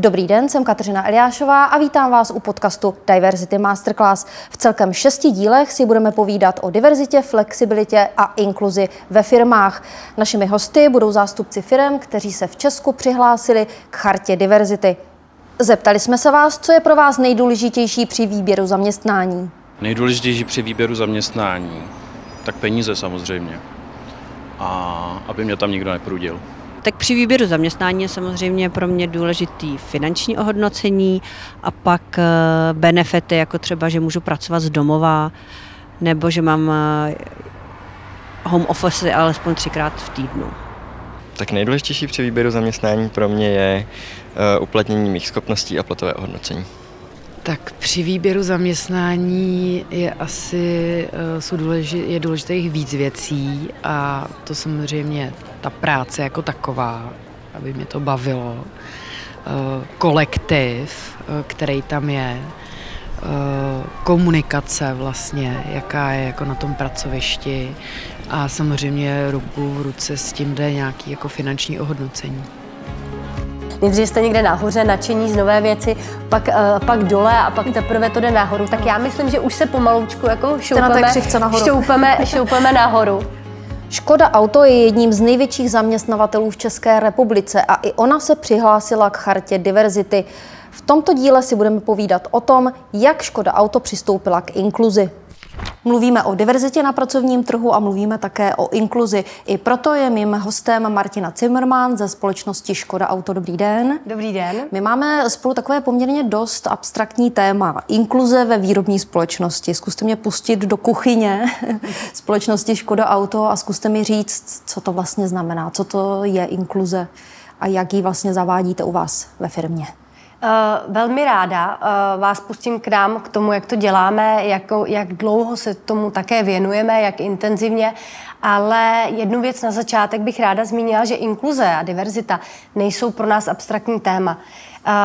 Dobrý den, jsem Kateřina Eliášová a vítám vás u podcastu Diversity Masterclass. V celkem šesti dílech si budeme povídat o diverzitě, flexibilitě a inkluzi ve firmách. Našimi hosty budou zástupci firm, kteří se v Česku přihlásili k chartě diverzity. Zeptali jsme se vás, co je pro vás nejdůležitější při výběru zaměstnání. Nejdůležitější při výběru zaměstnání? Tak peníze samozřejmě. A aby mě tam nikdo neprudil. Tak při výběru zaměstnání je samozřejmě pro mě důležitý finanční ohodnocení a pak eh, benefity, jako třeba, že můžu pracovat z domova, nebo že mám eh, home office alespoň třikrát v týdnu. Tak nejdůležitější při výběru zaměstnání pro mě je uh, uplatnění mých schopností a platové ohodnocení. Tak při výběru zaměstnání je asi uh, jsou důležit, je důležitých víc věcí a to samozřejmě ta práce jako taková, aby mě to bavilo, uh, kolektiv, uh, který tam je, komunikace vlastně, jaká je jako na tom pracovišti a samozřejmě ruku v ruce s tím jde nějaký jako finanční ohodnocení. Nejdřív jste někde nahoře, nadšení z nové věci, pak, uh, pak dole a pak teprve to jde nahoru. Tak já myslím, že už se pomaloučku jako šoupeme, na nahoru. šoupeme, šoupeme nahoru. Škoda Auto je jedním z největších zaměstnavatelů v České republice a i ona se přihlásila k chartě diverzity. V tomto díle si budeme povídat o tom, jak Škoda Auto přistoupila k inkluzi. Mluvíme o diverzitě na pracovním trhu a mluvíme také o inkluzi. I proto je mým hostem Martina Zimmermann ze společnosti Škoda Auto. Dobrý den. Dobrý den. My máme spolu takové poměrně dost abstraktní téma. Inkluze ve výrobní společnosti. Zkuste mě pustit do kuchyně společnosti Škoda Auto a zkuste mi říct, co to vlastně znamená, co to je inkluze a jak ji vlastně zavádíte u vás ve firmě. Uh, velmi ráda uh, vás pustím k nám, k tomu, jak to děláme, jako, jak dlouho se tomu také věnujeme, jak intenzivně, ale jednu věc na začátek bych ráda zmínila, že inkluze a diverzita nejsou pro nás abstraktní téma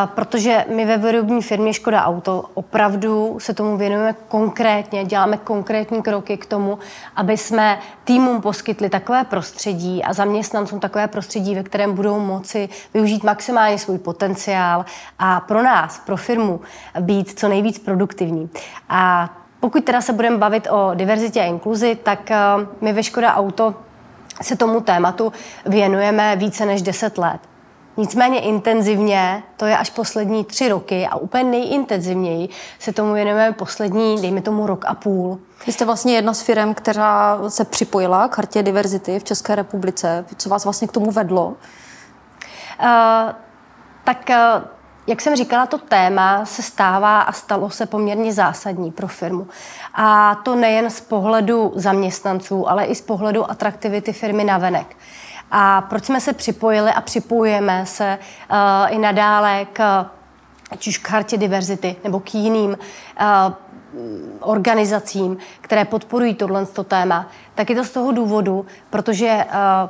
protože my ve výrobní firmě Škoda Auto opravdu se tomu věnujeme konkrétně, děláme konkrétní kroky k tomu, aby jsme týmům poskytli takové prostředí a zaměstnancům takové prostředí, ve kterém budou moci využít maximálně svůj potenciál a pro nás, pro firmu, být co nejvíc produktivní. A pokud teda se budeme bavit o diverzitě a inkluzi, tak eh, my ve Škoda Auto se tomu tématu věnujeme více než 10 let. Nicméně intenzivně, to je až poslední tři roky a úplně nejintenzivněji se tomu věnujeme poslední, dejme tomu, rok a půl. Vy jste vlastně jedna z firm, která se připojila k chartě diverzity v České republice. Co vás vlastně k tomu vedlo? Uh, tak uh, jak jsem říkala, to téma se stává a stalo se poměrně zásadní pro firmu. A to nejen z pohledu zaměstnanců, ale i z pohledu atraktivity firmy navenek. A proč jsme se připojili a připojujeme se uh, i nadále k ať už k chartě diverzity nebo k jiným uh, organizacím, které podporují tohle téma, tak je to z toho důvodu, protože uh,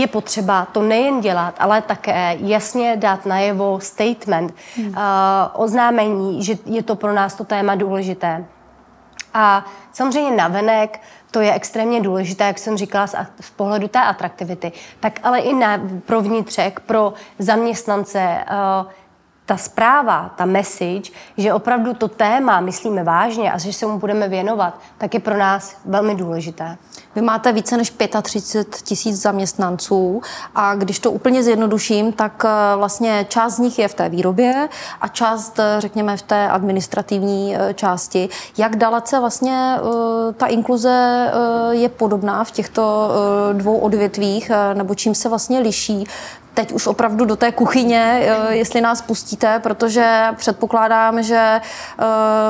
je potřeba to nejen dělat, ale také jasně dát najevo statement, hmm. uh, oznámení, že je to pro nás to téma důležité. A samozřejmě navenek to je extrémně důležité, jak jsem říkala, z, pohledu té atraktivity, tak ale i na, pro vnitřek, pro zaměstnance, uh, ta zpráva, ta message, že opravdu to téma myslíme vážně a že se mu budeme věnovat, tak je pro nás velmi důležité. Vy máte více než 35 tisíc zaměstnanců a když to úplně zjednoduším, tak eh, vlastně část z nich je v té výrobě a část, eh, řekněme, v té administrativní eh, části. Jak dalece vlastně ta inkluze je podobná v těchto dvou odvětvích, nebo čím se vlastně liší? Teď už opravdu do té kuchyně, jestli nás pustíte, protože předpokládám, že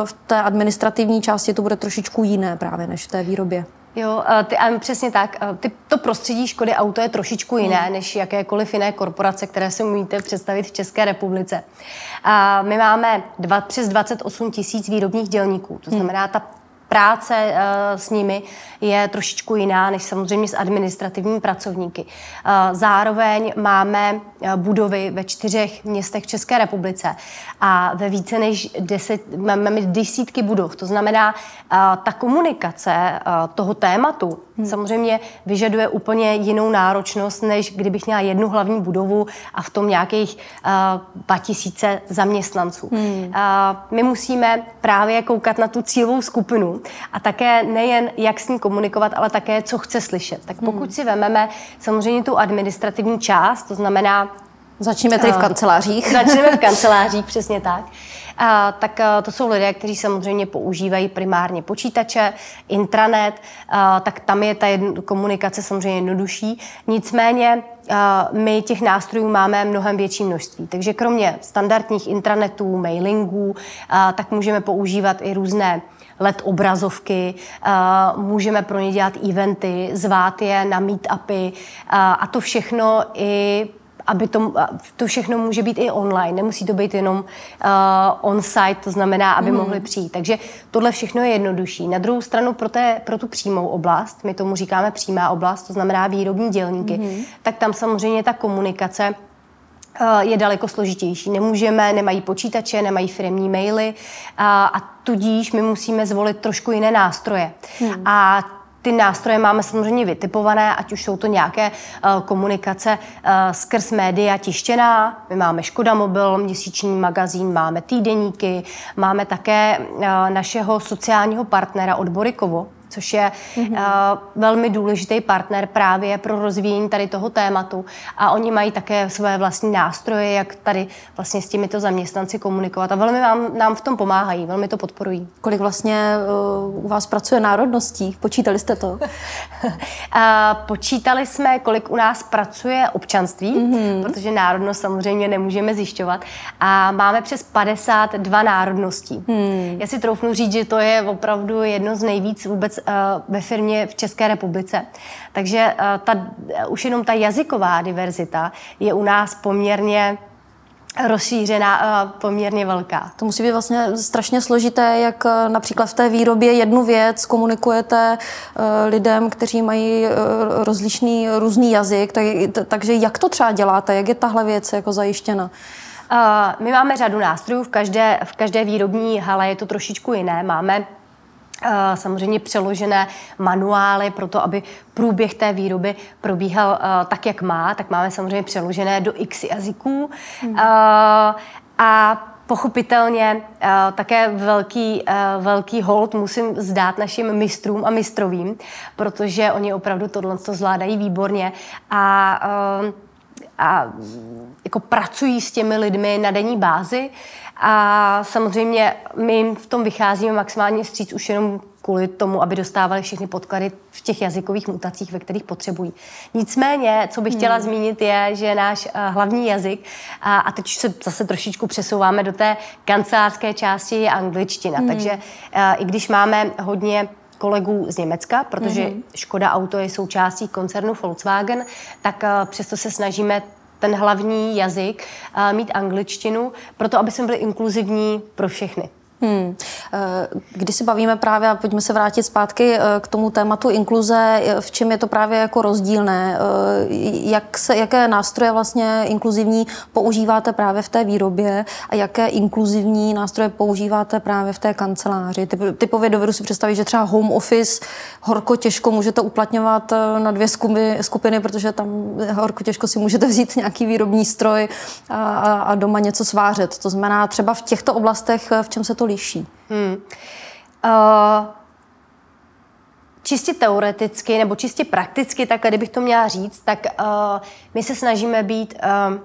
v té administrativní části to bude trošičku jiné právě než v té výrobě. Jo, ty, a přesně tak. Ty, to prostředí Škody Auto je trošičku jiné hmm. než jakékoliv jiné korporace, které si umíte představit v České republice. A my máme dva, přes 28 tisíc výrobních dělníků. To hmm. znamená, ta práce eh, s nimi je trošičku jiná než samozřejmě s administrativními pracovníky. Eh, zároveň máme eh, budovy ve čtyřech městech v České republice a ve více než deset, máme desítky budov. To znamená, ta komunikace toho tématu Hmm. Samozřejmě vyžaduje úplně jinou náročnost, než kdybych měla jednu hlavní budovu a v tom nějakých uh, 2000 zaměstnanců. Hmm. Uh, my musíme právě koukat na tu cílovou skupinu a také nejen jak s ní komunikovat, ale také co chce slyšet. Tak pokud hmm. si vememe samozřejmě tu administrativní část, to znamená Začneme tedy v kancelářích. Začneme v kancelářích, přesně tak. A, tak a, to jsou lidé, kteří samozřejmě používají primárně počítače, intranet, a, tak tam je ta jedno, komunikace samozřejmě jednodušší. Nicméně a, my těch nástrojů máme mnohem větší množství. Takže kromě standardních intranetů, mailingů, a, tak můžeme používat i různé LED obrazovky, můžeme pro ně dělat eventy, zvát je na meetupy a to všechno i aby to, to všechno může být i online, nemusí to být jenom uh, on-site, to znamená, aby mm. mohli přijít. Takže tohle všechno je jednodušší. Na druhou stranu pro, té, pro tu přímou oblast, my tomu říkáme přímá oblast, to znamená výrobní dělníky, mm. tak tam samozřejmě ta komunikace uh, je daleko složitější. Nemůžeme, nemají počítače, nemají firmní maily a, a tudíž my musíme zvolit trošku jiné nástroje. Hmm. A ty nástroje máme samozřejmě vytipované, ať už jsou to nějaké uh, komunikace uh, skrz média tištěná. My máme Škoda Mobil, měsíční magazín, máme týdeníky, máme také uh, našeho sociálního partnera Odborikovo, což je mm-hmm. uh, velmi důležitý partner právě pro rozvíjení tady toho tématu. A oni mají také své vlastní nástroje, jak tady vlastně s těmito zaměstnanci komunikovat. A velmi nám, nám v tom pomáhají, velmi to podporují. Kolik vlastně uh, u vás pracuje národností? Počítali jste to? uh, počítali jsme, kolik u nás pracuje občanství, mm-hmm. protože národnost samozřejmě nemůžeme zjišťovat. A máme přes 52 národností. Mm. Já si troufnu říct, že to je opravdu jedno z nejvíc vůbec ve firmě v České republice. Takže eh, ta, už jenom ta jazyková diverzita je u nás poměrně rozšířená a poměrně velká. To musí být vlastně strašně složité, jak eh, například v té výrobě jednu věc komunikujete lidem, kteří mají rozlišný různý jazyk, tak, takže jak to třeba děláte, jak je tahle věc jako zajištěna? My máme řadu nástrojů, v každé, v každé výrobní hale je to trošičku jiné. Máme Eh, samozřejmě přeložené manuály pro to, aby průběh té výroby probíhal eh, tak, jak má, tak máme samozřejmě přeložené do x jazyků. Hmm. Eh, a pochopitelně také velký, velký hold musím zdát našim mistrům a mistrovým, protože oni opravdu tohle to zvládají výborně a, a jako pracují s těmi lidmi na denní bázi a samozřejmě my jim v tom vycházíme maximálně stříc už jenom kvůli tomu, aby dostávali všechny podklady v těch jazykových mutacích, ve kterých potřebují. Nicméně, co bych chtěla hmm. zmínit, je, že náš uh, hlavní jazyk, a, a teď se zase trošičku přesouváme do té kancelářské části, je angličtina. Hmm. Takže uh, i když máme hodně kolegů z Německa, protože mm-hmm. Škoda Auto je součástí koncernu Volkswagen, tak uh, přesto se snažíme ten hlavní jazyk, mít angličtinu, proto aby jsme byli inkluzivní pro všechny. Hmm. Eh, když si bavíme právě, a pojďme se vrátit zpátky eh, k tomu tématu inkluze, eh, v čem je to právě jako rozdílné? Jak se, jaké nástroje vlastně inkluzivní používáte právě v té výrobě a jaké inkluzivní nástroje používáte právě v té kanceláři? Typ, typově dovedu si představit, že třeba home office horko těžko můžete uplatňovat na dvě skupiny, skupiny protože tam horko těžko si můžete vzít nějaký výrobní stroj a, a doma něco svářet. To znamená třeba v těchto oblastech, v čem se to liší? Hmm. Uh, čistě teoreticky nebo čistě prakticky, tak kdybych to měla říct, tak uh, my se snažíme být uh,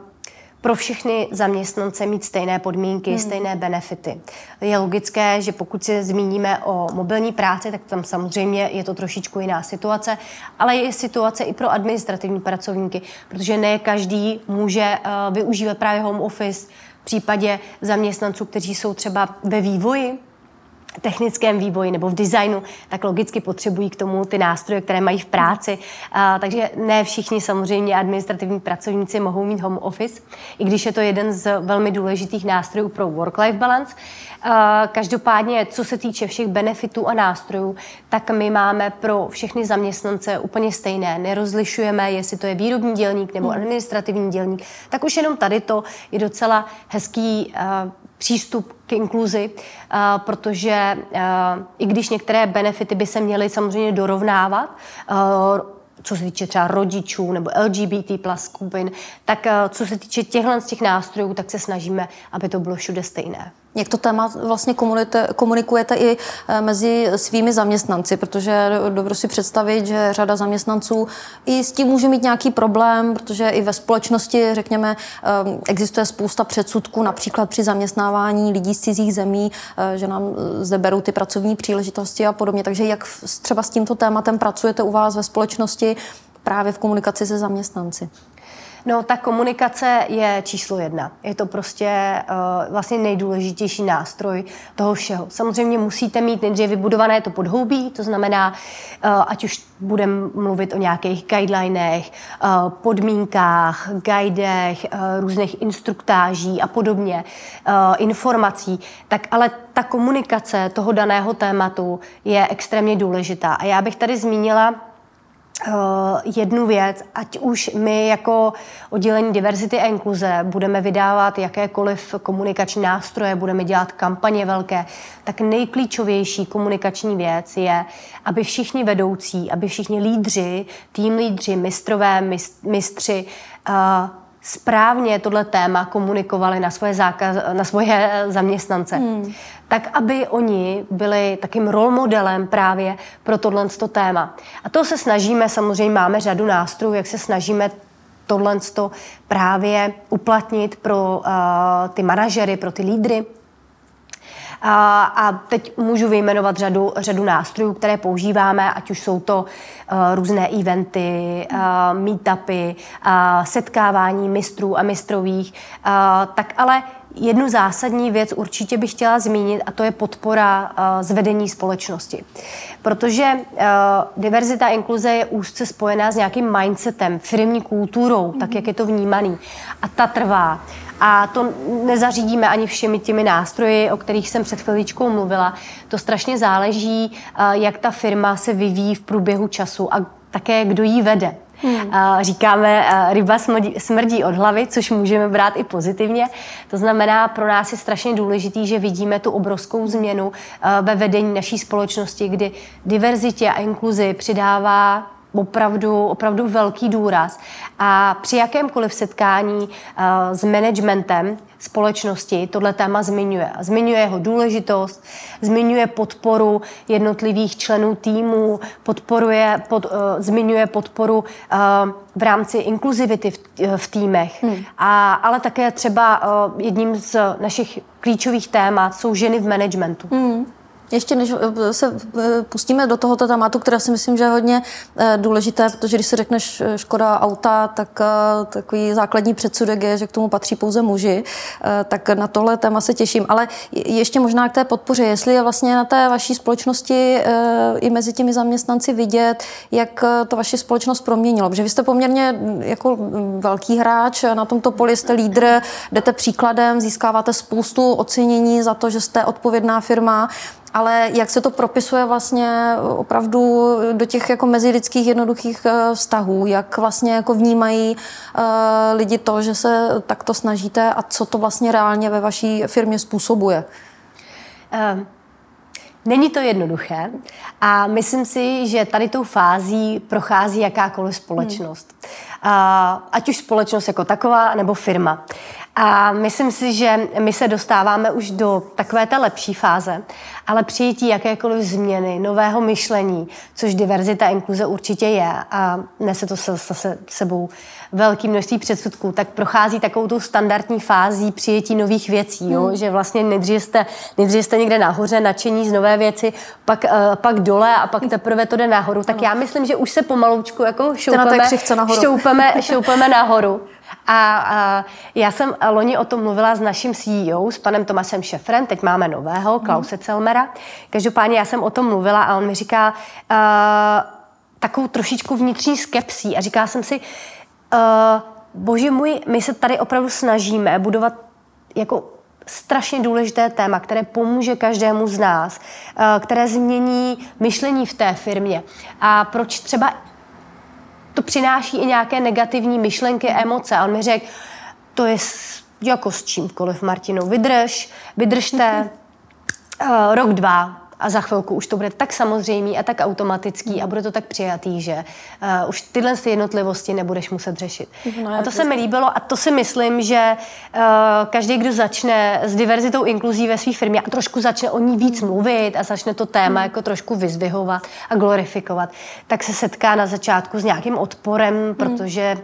pro všechny zaměstnance mít stejné podmínky, hmm. stejné benefity. Je logické, že pokud se zmíníme o mobilní práci, tak tam samozřejmě je to trošičku jiná situace, ale je situace i pro administrativní pracovníky, protože ne každý může uh, využívat právě home office, v případě zaměstnanců, kteří jsou třeba ve vývoji, technickém vývoji nebo v designu, tak logicky potřebují k tomu ty nástroje, které mají v práci. A, takže ne všichni samozřejmě administrativní pracovníci mohou mít home office, i když je to jeden z velmi důležitých nástrojů pro work-life balance. A, každopádně, co se týče všech benefitů a nástrojů, tak my máme pro všechny zaměstnance úplně stejné. Nerozlišujeme, jestli to je výrobní dělník nebo hmm. administrativní dělník. Tak už jenom tady to je docela hezký přístup k inkluzi, protože i když některé benefity by se měly samozřejmě dorovnávat, co se týče třeba rodičů nebo LGBT plus skupin, tak co se týče těchto z těch nástrojů, tak se snažíme, aby to bylo všude stejné. Jak to téma vlastně komunikujete i eh, mezi svými zaměstnanci, protože dobro si představit, že řada zaměstnanců i s tím může mít nějaký problém, protože i ve společnosti, řekněme, eh, existuje spousta předsudků, například při zaměstnávání lidí z cizích zemí, eh, že nám zde berou ty pracovní příležitosti a podobně. Takže jak třeba s tímto tématem pracujete u vás ve společnosti právě v komunikaci se zaměstnanci? No, ta komunikace je číslo jedna. Je to prostě uh, vlastně nejdůležitější nástroj toho všeho. Samozřejmě musíte mít nejdříve vybudované to podhoubí, to znamená, uh, ať už budeme mluvit o nějakých guidelinech, uh, podmínkách, guidech, uh, různých instruktáží a podobně, uh, informací, tak ale ta komunikace toho daného tématu je extrémně důležitá. A já bych tady zmínila jednu věc, ať už my jako oddělení diverzity a inkluze budeme vydávat jakékoliv komunikační nástroje, budeme dělat kampaně velké, tak nejklíčovější komunikační věc je, aby všichni vedoucí, aby všichni lídři, tým lídři, mistrové, mistři, uh, správně tohle téma komunikovali na svoje, zákaz, na svoje zaměstnance. Hmm. Tak, aby oni byli takým role modelem právě pro tohle téma. A to se snažíme, samozřejmě máme řadu nástrojů, jak se snažíme tohle právě uplatnit pro uh, ty manažery, pro ty lídry. A, teď můžu vyjmenovat řadu, řadu nástrojů, které používáme, ať už jsou to uh, různé eventy, uh, meetupy, uh, setkávání mistrů a mistrových, tak ale Jednu zásadní věc určitě bych chtěla zmínit a to je podpora uh, zvedení společnosti. Protože uh, diverzita a inkluze je úzce spojená s nějakým mindsetem, firmní kulturou, mm-hmm. tak jak je to vnímaný. A ta trvá. A to nezařídíme ani všemi těmi nástroji, o kterých jsem před chviličkou mluvila. To strašně záleží, jak ta firma se vyvíjí v průběhu času a také kdo ji vede. Hmm. Říkáme, ryba smrdí od hlavy, což můžeme brát i pozitivně. To znamená, pro nás je strašně důležitý, že vidíme tu obrovskou změnu ve vedení naší společnosti, kdy diverzitě a inkluzi přidává opravdu, opravdu velký důraz. A při jakémkoliv setkání uh, s managementem společnosti tohle téma zmiňuje. Zmiňuje jeho důležitost, zmiňuje podporu jednotlivých členů týmu, podporuje, pod, uh, zmiňuje podporu uh, v rámci inkluzivity v, v týmech. Hmm. A, ale také třeba uh, jedním z našich klíčových témat jsou ženy v managementu. Hmm. Ještě než eh, se eh, pustíme do tohoto tématu, které si myslím, že je hodně eh, důležité, protože když si řekneš škoda auta, tak takový základní předsudek je, že k tomu patří pouze muži, tak na tohle téma se těším. Ale ještě možná k té podpoře, jestli je vlastně na té vaší společnosti i mezi těmi zaměstnanci vidět, jak to vaši společnost proměnilo. Protože vy jste poměrně mm, jako mm, velký hráč na tomto poli, jste lídr, jdete příkladem, získáváte spoustu ocenění za to, že jste odpovědná firma ale jak se to propisuje vlastně opravdu do těch jako mezilidských jednoduchých eh, vztahů, jak vlastně jako vnímají uh, lidi to, že se takto snažíte a co to vlastně reálně ve vaší firmě způsobuje? Um. Není to jednoduché a myslím si, že tady tou fází prochází jakákoliv společnost. Hmm. Ať už společnost jako taková, nebo firma. A myslím si, že my se dostáváme už do takové té lepší fáze, ale přijetí jakékoliv změny, nového myšlení, což diverzita inkluze určitě je a nese to se, se sebou velký množství předsudků, tak prochází takovou tu standardní fází přijetí nových věcí, jo? Hmm. že vlastně nejdřív jste, nejdřív jste někde nahoře, nadšení z nové věci, pak, uh, pak dole a pak teprve to jde nahoru. Tak já myslím, že už se pomaloučku jako šoupeme, šoupeme, šoupeme nahoru. A, a já jsem loni o tom mluvila s naším CEO, s panem Tomasem Šefrem, teď máme nového, mhm. Klause Celmera. Každopádně já jsem o tom mluvila a on mi říká uh, takovou trošičku vnitřní skepsí a říká jsem si, uh, bože můj, my se tady opravdu snažíme budovat jako strašně důležité téma, které pomůže každému z nás, které změní myšlení v té firmě. A proč třeba to přináší i nějaké negativní myšlenky, emoce. A on mi řekl, to je jako s čímkoliv, Martino, vydrž, vydržte uh, rok, dva, a za chvilku už to bude tak samozřejmý a tak automatický a bude to tak přijatý, že uh, už tyhle jednotlivosti nebudeš muset řešit. No, a to se mi líbilo a to si myslím, že uh, každý, kdo začne s diverzitou inkluzí ve své firmě a trošku začne o ní víc mluvit a začne to téma jako trošku vyzvihovat a glorifikovat, tak se setká na začátku s nějakým odporem, protože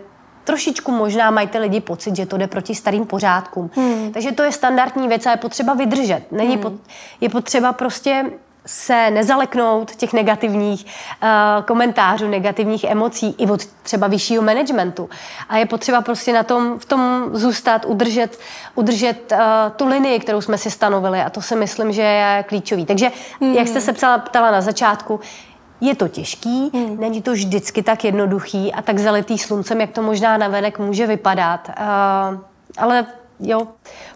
trošičku možná mají ty lidi pocit, že to jde proti starým pořádkům. Hmm. Takže to je standardní věc a je potřeba vydržet. Není hmm. pot, je potřeba prostě se nezaleknout těch negativních uh, komentářů, negativních emocí i od třeba vyššího managementu. A je potřeba prostě na tom, v tom zůstat, udržet, udržet uh, tu linii, kterou jsme si stanovili a to si myslím, že je klíčový. Takže, hmm. jak jste se ptala, ptala na začátku, je to těžký, hmm. není to vždycky tak jednoduchý a tak zalitý sluncem, jak to možná navenek může vypadat. Uh, ale jo,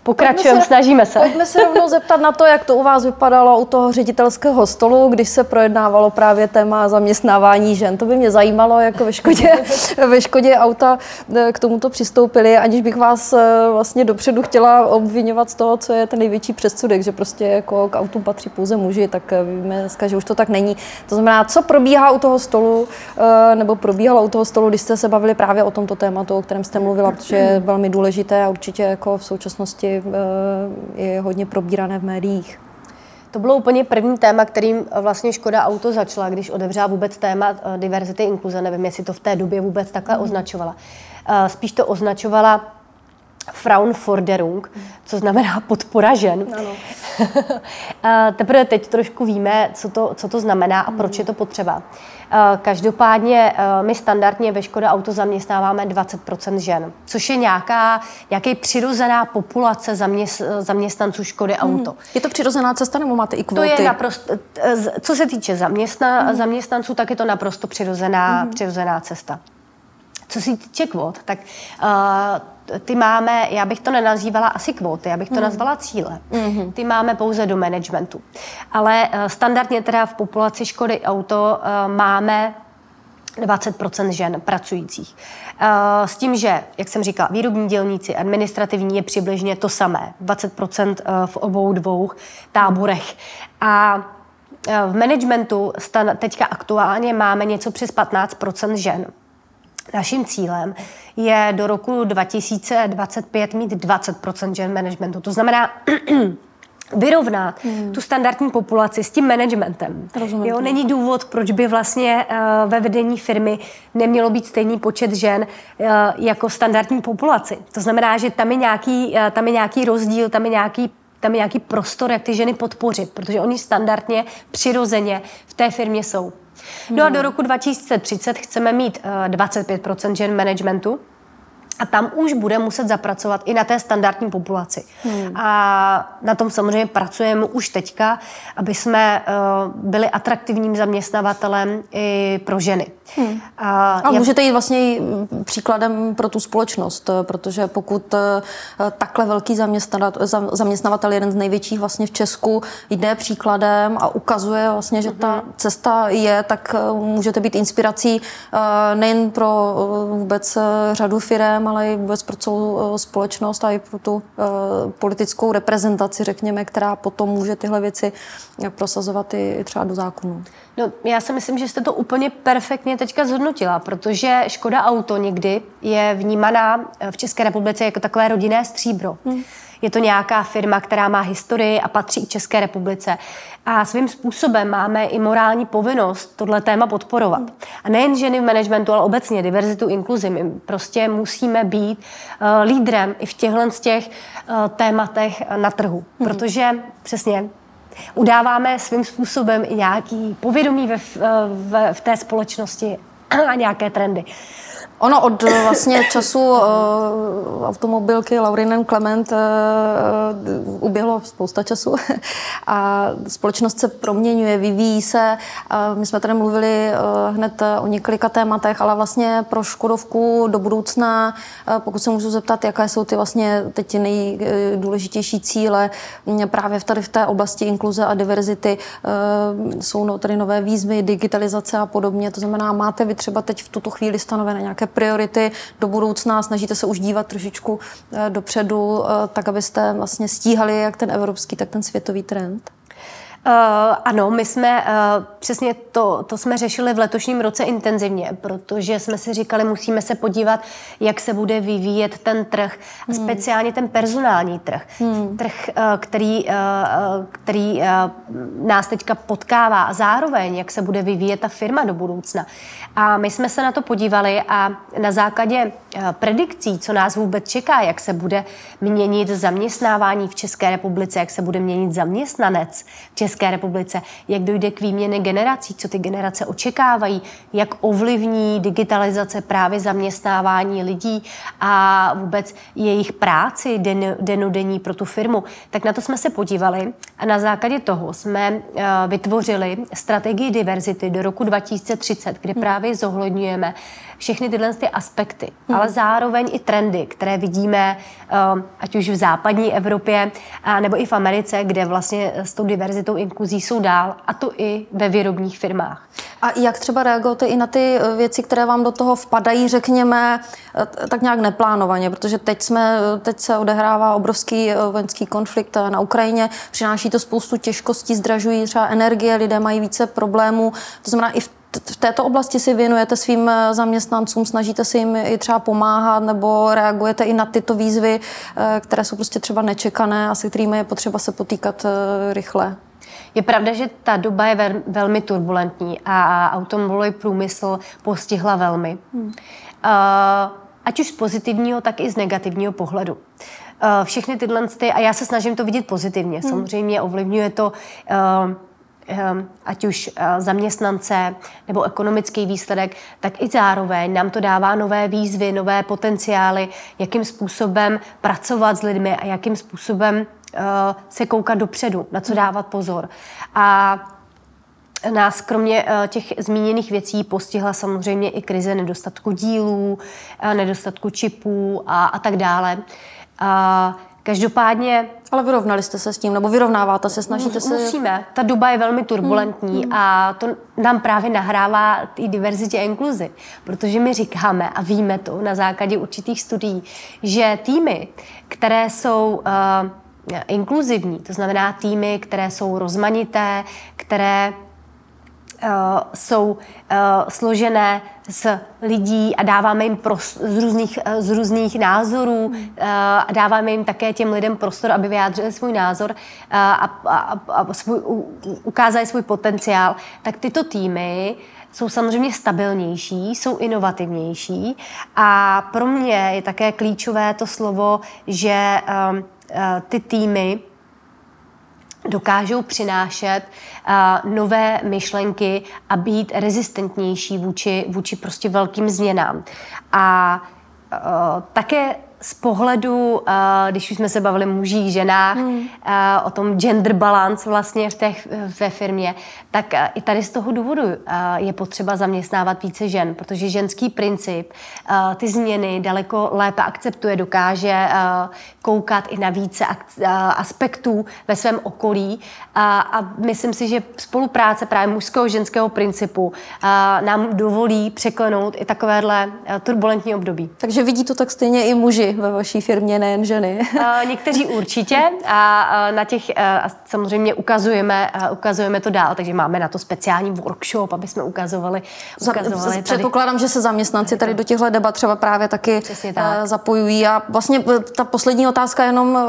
pokračujeme, snažíme se. Pojďme se rovnou zeptat na to, jak to u vás vypadalo u toho ředitelského stolu, když se projednávalo právě téma zaměstnávání žen. To by mě zajímalo, jako ve Škodě, ve Škodě auta eh, k tomuto přistoupili, aniž bych vás eh, vlastně dopředu chtěla obvinovat z toho, co je ten největší předsudek, že prostě jako k autům patří pouze muži, tak eh, víme dneska, že už to tak není. To znamená, co probíhá u toho stolu, nebo probíhalo u toho stolu, když jste se bavili právě o tomto tématu, o kterém jste mluvila, protože je velmi důležité a určitě jako v současnosti eh, je hodně probírané v médiích. To bylo úplně první téma, kterým vlastně Škoda Auto začala, když otevřela vůbec téma eh, diverzity inkluze. Nevím, jestli to v té době vůbec takhle mm. označovala. Eh, spíš to označovala Frauenforderung, co znamená podpora žen. Ano. Teprve teď trošku víme, co to, co to znamená a proč je to potřeba. Každopádně my standardně ve Škoda Auto zaměstnáváme 20% žen, což je nějaká, nějaký přirozená populace zaměst, zaměstnanců Škody hmm. Auto. Je to přirozená cesta nebo máte i kvóty? To je naprosto, co se týče zaměstna, hmm. zaměstnanců, tak je to naprosto přirozená, hmm. přirozená cesta. Co se týče kvót, tak uh, ty máme, já bych to nenazývala asi kvóty, já bych to mm. nazvala cíle. Mm-hmm. Ty máme pouze do managementu. Ale uh, standardně teda v populaci Škody Auto uh, máme 20% žen pracujících. Uh, s tím, že, jak jsem říkala, výrobní dělníci, administrativní je přibližně to samé. 20% v obou dvou táborech. A v managementu teďka aktuálně máme něco přes 15% žen. Naším cílem je do roku 2025 mít 20% žen managementu. To znamená, vyrovnat hmm. tu standardní populaci s tím managementem. Rozumím. Jo, není důvod, proč by vlastně uh, ve vedení firmy nemělo být stejný počet žen uh, jako standardní populaci. To znamená, že tam je nějaký, uh, tam je nějaký rozdíl, tam je nějaký tam je nějaký prostor, jak ty ženy podpořit, protože oni standardně, přirozeně v té firmě jsou. No a do roku 2030 chceme mít 25 eh, žen managementu. A tam už bude muset zapracovat i na té standardní populaci. Hmm. A na tom samozřejmě pracujeme už teďka, aby jsme uh, byli atraktivním zaměstnavatelem i pro ženy. Hmm. A, a můžete jít vlastně příkladem pro tu společnost, protože pokud uh, takhle velký zaměstnavatel, jeden z největších vlastně v Česku, jde příkladem a ukazuje vlastně, že ta hmm. cesta je, tak můžete být inspirací uh, nejen pro uh, vůbec řadu firm, ale i vůbec pro celou eh, společnost a i pro tu eh, politickou reprezentaci, řekněme, která potom může tyhle věci eh, prosazovat i třeba do zákonu. No, já si myslím, že jste to úplně perfektně teďka zhodnotila, protože Škoda Auto někdy je vnímaná v České republice jako takové rodinné stříbro. Hmm. Je to nějaká firma, která má historii a patří České republice. A svým způsobem máme i morální povinnost tohle téma podporovat. A nejen ženy v managementu, ale obecně diverzitu, inkluzi. My prostě musíme být uh, lídrem i v těchto z těch uh, tématech na trhu. Hmm. Protože přesně udáváme svým způsobem i nějaký povědomí ve, v, v té společnosti a nějaké trendy. Ono od eh, vlastně času uh, automobilky Laurinen Clement uh, uběhlo spousta času a společnost se proměňuje, vyvíjí se. Uh, my jsme tady mluvili uh, hned o několika tématech, ale vlastně pro Škodovku do budoucna, uh, pokud se můžu zeptat, jaké jsou ty vlastně teď nejdůležitější cíle mm, právě v tady v té oblasti inkluze a diverzity, uh, jsou no, tady nové výzvy, digitalizace a podobně. To znamená, máte vy třeba teď v tuto chvíli stanovené nějaké nějaké priority do budoucna, snažíte se už dívat trošičku dopředu, tak abyste vlastně stíhali jak ten evropský, tak ten světový trend? Uh, ano, my jsme uh, přesně to, to jsme řešili v letošním roce intenzivně, protože jsme si říkali, musíme se podívat, jak se bude vyvíjet ten trh, hmm. speciálně ten personální trh. Hmm. Trh, uh, který, uh, který uh, nás teďka potkává a zároveň, jak se bude vyvíjet ta firma do budoucna. A my jsme se na to podívali a na základě uh, predikcí, co nás vůbec čeká, jak se bude měnit zaměstnávání v České republice, jak se bude měnit zaměstnanec v České České republice, jak dojde k výměně generací, co ty generace očekávají, jak ovlivní digitalizace právě zaměstnávání lidí a vůbec jejich práci den, denodenní pro tu firmu. Tak na to jsme se podívali a na základě toho jsme uh, vytvořili strategii diverzity do roku 2030, kde hmm. právě zohledňujeme všechny tyhle ty aspekty, hmm. ale zároveň i trendy, které vidíme uh, ať už v západní Evropě, nebo i v Americe, kde vlastně s tou diverzitou inkluzí jsou dál, a to i ve výrobních firmách. A jak třeba reagujete i na ty eh, věci, které vám do toho vpadají, řekněme, eh, tak nějak neplánovaně, protože teď, jsme, eh, teď se odehrává obrovský vojenský konflikt na Ukrajině, přináší to spoustu těžkostí, zdražují třeba energie, lidé mají více problémů, to znamená i v v této oblasti si věnujete svým zaměstnancům, snažíte si jim i třeba pomáhat nebo reagujete i na tyto výzvy, které jsou prostě třeba nečekané a se kterými je potřeba se potýkat rychle? Je pravda, že ta doba je vel, velmi turbulentní a automobilový průmysl postihla velmi. Hmm. Uh, ať už z pozitivního, tak i z negativního pohledu. Uh, všechny tyhle, a já se snažím to vidět pozitivně. Hmm. Samozřejmě ovlivňuje to uh, ať už zaměstnance nebo ekonomický výsledek, tak i zároveň nám to dává nové výzvy, nové potenciály, jakým způsobem pracovat s lidmi a jakým způsobem Eh, se koukat dopředu, na co dávat pozor. A Nás kromě eh, těch zmíněných věcí postihla samozřejmě i krize nedostatku dílů, eh, nedostatku čipů a, a tak dále. A každopádně... Ale vyrovnali jste se s tím, nebo vyrovnáváte se, snažíte se... Musíme. Ta doba je velmi turbulentní hmm. a to nám právě nahrává i diverzitě a inkluzi, protože my říkáme a víme to na základě určitých studií, že týmy, které jsou... Uh, inkluzivní, to znamená týmy, které jsou rozmanité, které uh, jsou uh, složené z lidí a dáváme jim pros- z, různých, uh, z různých názorů a dáváme jim také těm lidem prostor, aby vyjádřili svůj názor a, a, a svůj, u, ukázali svůj potenciál, tak tyto týmy jsou samozřejmě stabilnější, jsou inovativnější. A pro mě je také klíčové to slovo, že um, Eh, ty týmy dokážou přinášet uh, nové myšlenky a být rezistentnější vůči, vůči prostě velkým změnám. A uh, také z pohledu, eh, když už jsme se bavili mužích, ženách, hmm. Eh, o tom gender balance vlastně v té, ve firmě, tak eh, i tady z toho důvodu je potřeba zaměstnávat více žen, protože ženský princip ty změny daleko lépe akceptuje, dokáže koukat i na více aspektů ve svém okolí a, a myslím si, že spolupráce právě mužského ženského principu nám dovolí překlenout i takovéhle turbulentní období. Takže vidí to tak stejně i muži ve vaší firmě, nejen ženy? Uh, někteří určitě a uh, na těch uh, samozřejmě ukazujeme, uh, ukazujeme to dál, takže máme na to speciální workshop, aby jsme ukazovali, ukazovali tady. Předpokládám, že se zaměstnanci tady do těchto debat třeba právě taky tak. zapojují a vlastně ta poslední otázka jenom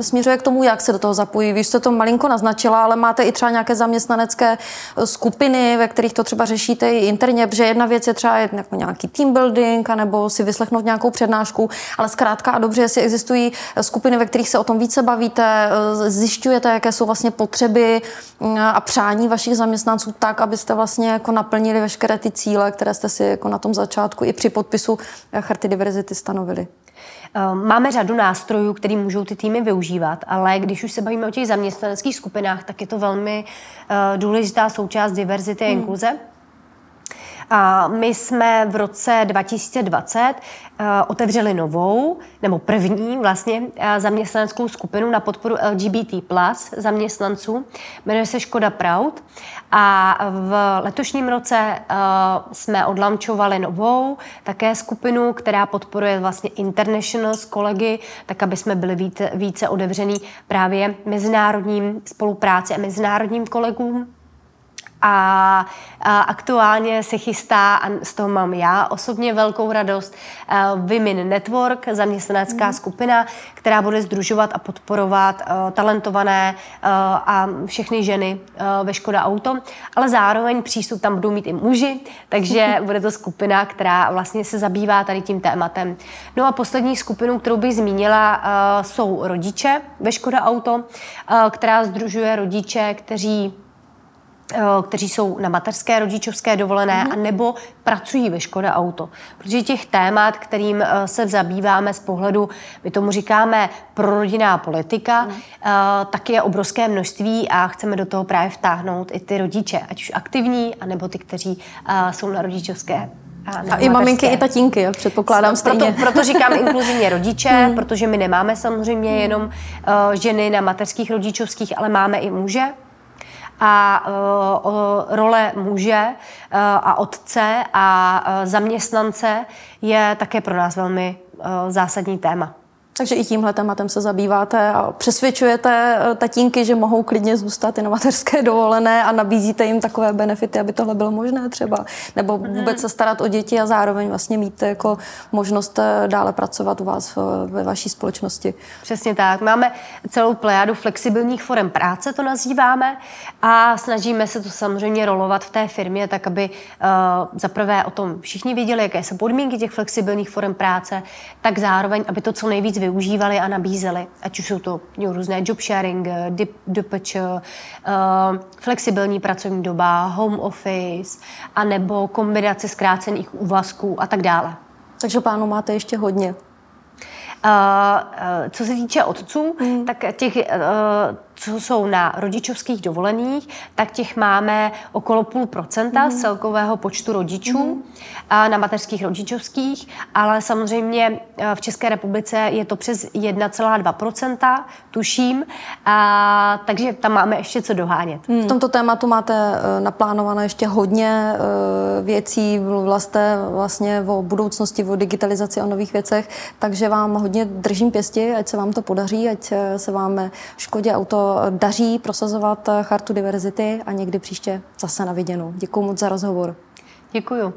směřuje k tomu, jak se do toho zapojí. Vy jste to malinko naznačila, ale máte i třeba nějaké zaměstnanecké skupiny, ve kterých to třeba řešíte i interně, protože jedna věc je třeba jako nějaký team building, nebo si vyslechnout nějakou přednášku, ale zkrátka a dobře, jestli existují skupiny, ve kterých se o tom více bavíte, zjišťujete, jaké jsou vlastně potřeby mm, a přání vašich zaměstnanců tak, abyste vlastně jako naplnili veškeré ty cíle, které jste si jako na tom začátku i při podpisu Charty diverzity stanovili. Ehm, máme řadu nástrojů, které můžou ty týmy využívat, ale když už se bavíme o těch zaměstnaneckých skupinách, tak je to velmi uh, důležitá součást diverzity a hmm. My jsme v roce 2020 otevřeli novou, nebo první vlastně zaměstnaneckou skupinu na podporu LGBT plus zaměstnanců. Jmenuje se Škoda Proud. A v letošním roce jsme odlančovali novou také skupinu, která podporuje vlastně International s kolegy, tak aby jsme byli více, více otevřený právě mezinárodním spolupráci a mezinárodním kolegům a, a aktuálně se chystá, a z toho mám já osobně velkou radost, uh, Women Network, zaměstnanecká mm. skupina, která bude združovat a podporovat uh, talentované uh, a všechny ženy uh, ve Škoda Auto, ale zároveň přístup tam budou mít i muži, takže bude to skupina, která vlastně se zabývá tady tím tématem. No a poslední skupinu, kterou bych zmínila, uh, jsou rodiče ve Škoda Auto, uh, která združuje rodiče, kteří kteří jsou na mateřské rodičovské dovolené, mm-hmm. a nebo pracují ve Škoda Auto. Protože těch témat, kterým eh, se zabýváme z pohledu, my tomu říkáme prorodinná politika, mm. tak je obrovské množství a chceme do toho právě vtáhnout i ty rodiče, ať už aktivní, anebo ty, kteří jsou na rodičovské a, a i maminky, i tatínky, jak předpokládám stejně. Proto, proto říkám inkluzivně rodiče, hmm. protože my nemáme samozřejmě hmm. jenom uh, ženy na mateřských rodičovských, ale máme i muže a uh, role muže uh, a otce a uh, zaměstnance je také pro nás velmi zásadní téma. Takže i tímhle tématem se zabýváte a přesvědčujete eh, tatínky, že mohou klidně zůstat i na mateřské dovolené a nabízíte jim takové benefity, aby tohle bylo možné třeba. Nebo vůbec se starat o děti a zároveň vlastně mít jako možnost eh, dále pracovat u vás ve vaší společnosti. Přesně tak. Máme celou plejádu flexibilních forem práce, to nazýváme, a snažíme se to samozřejmě rolovat v té firmě, tak aby uh, zaprvé o tom všichni věděli, jaké jsou podmínky těch flexibilních forem práce, tak zároveň, aby to co nejvíc využívali a nabízeli. Ať už jsou to jo, různé job sharing, DPČ, uh, flexibilní pracovní doba, home office, anebo kombinace zkrácených úvazků a tak dále. Takže plánu máte ještě hodně. Uh, uh, co se týče otců, hmm. tak těch, uh, co jsou na rodičovských dovolených, tak těch máme okolo půl procenta hmm. z celkového počtu rodičů hmm. na mateřských rodičovských, ale samozřejmě v České republice je to přes 1,2%, tuším, a, takže tam máme ještě co dohánět. Hmm. V tomto tématu máte naplánované ještě hodně věcí, mluvila jste vlastně o budoucnosti, o digitalizaci, o nových věcech, takže vám hodně hodně držím pěsti, ať se vám to podaří, ať se vám Škodě auto daří prosazovat chartu diverzity a někdy příště zase na viděnou. Děkuji moc za rozhovor. Děkuji.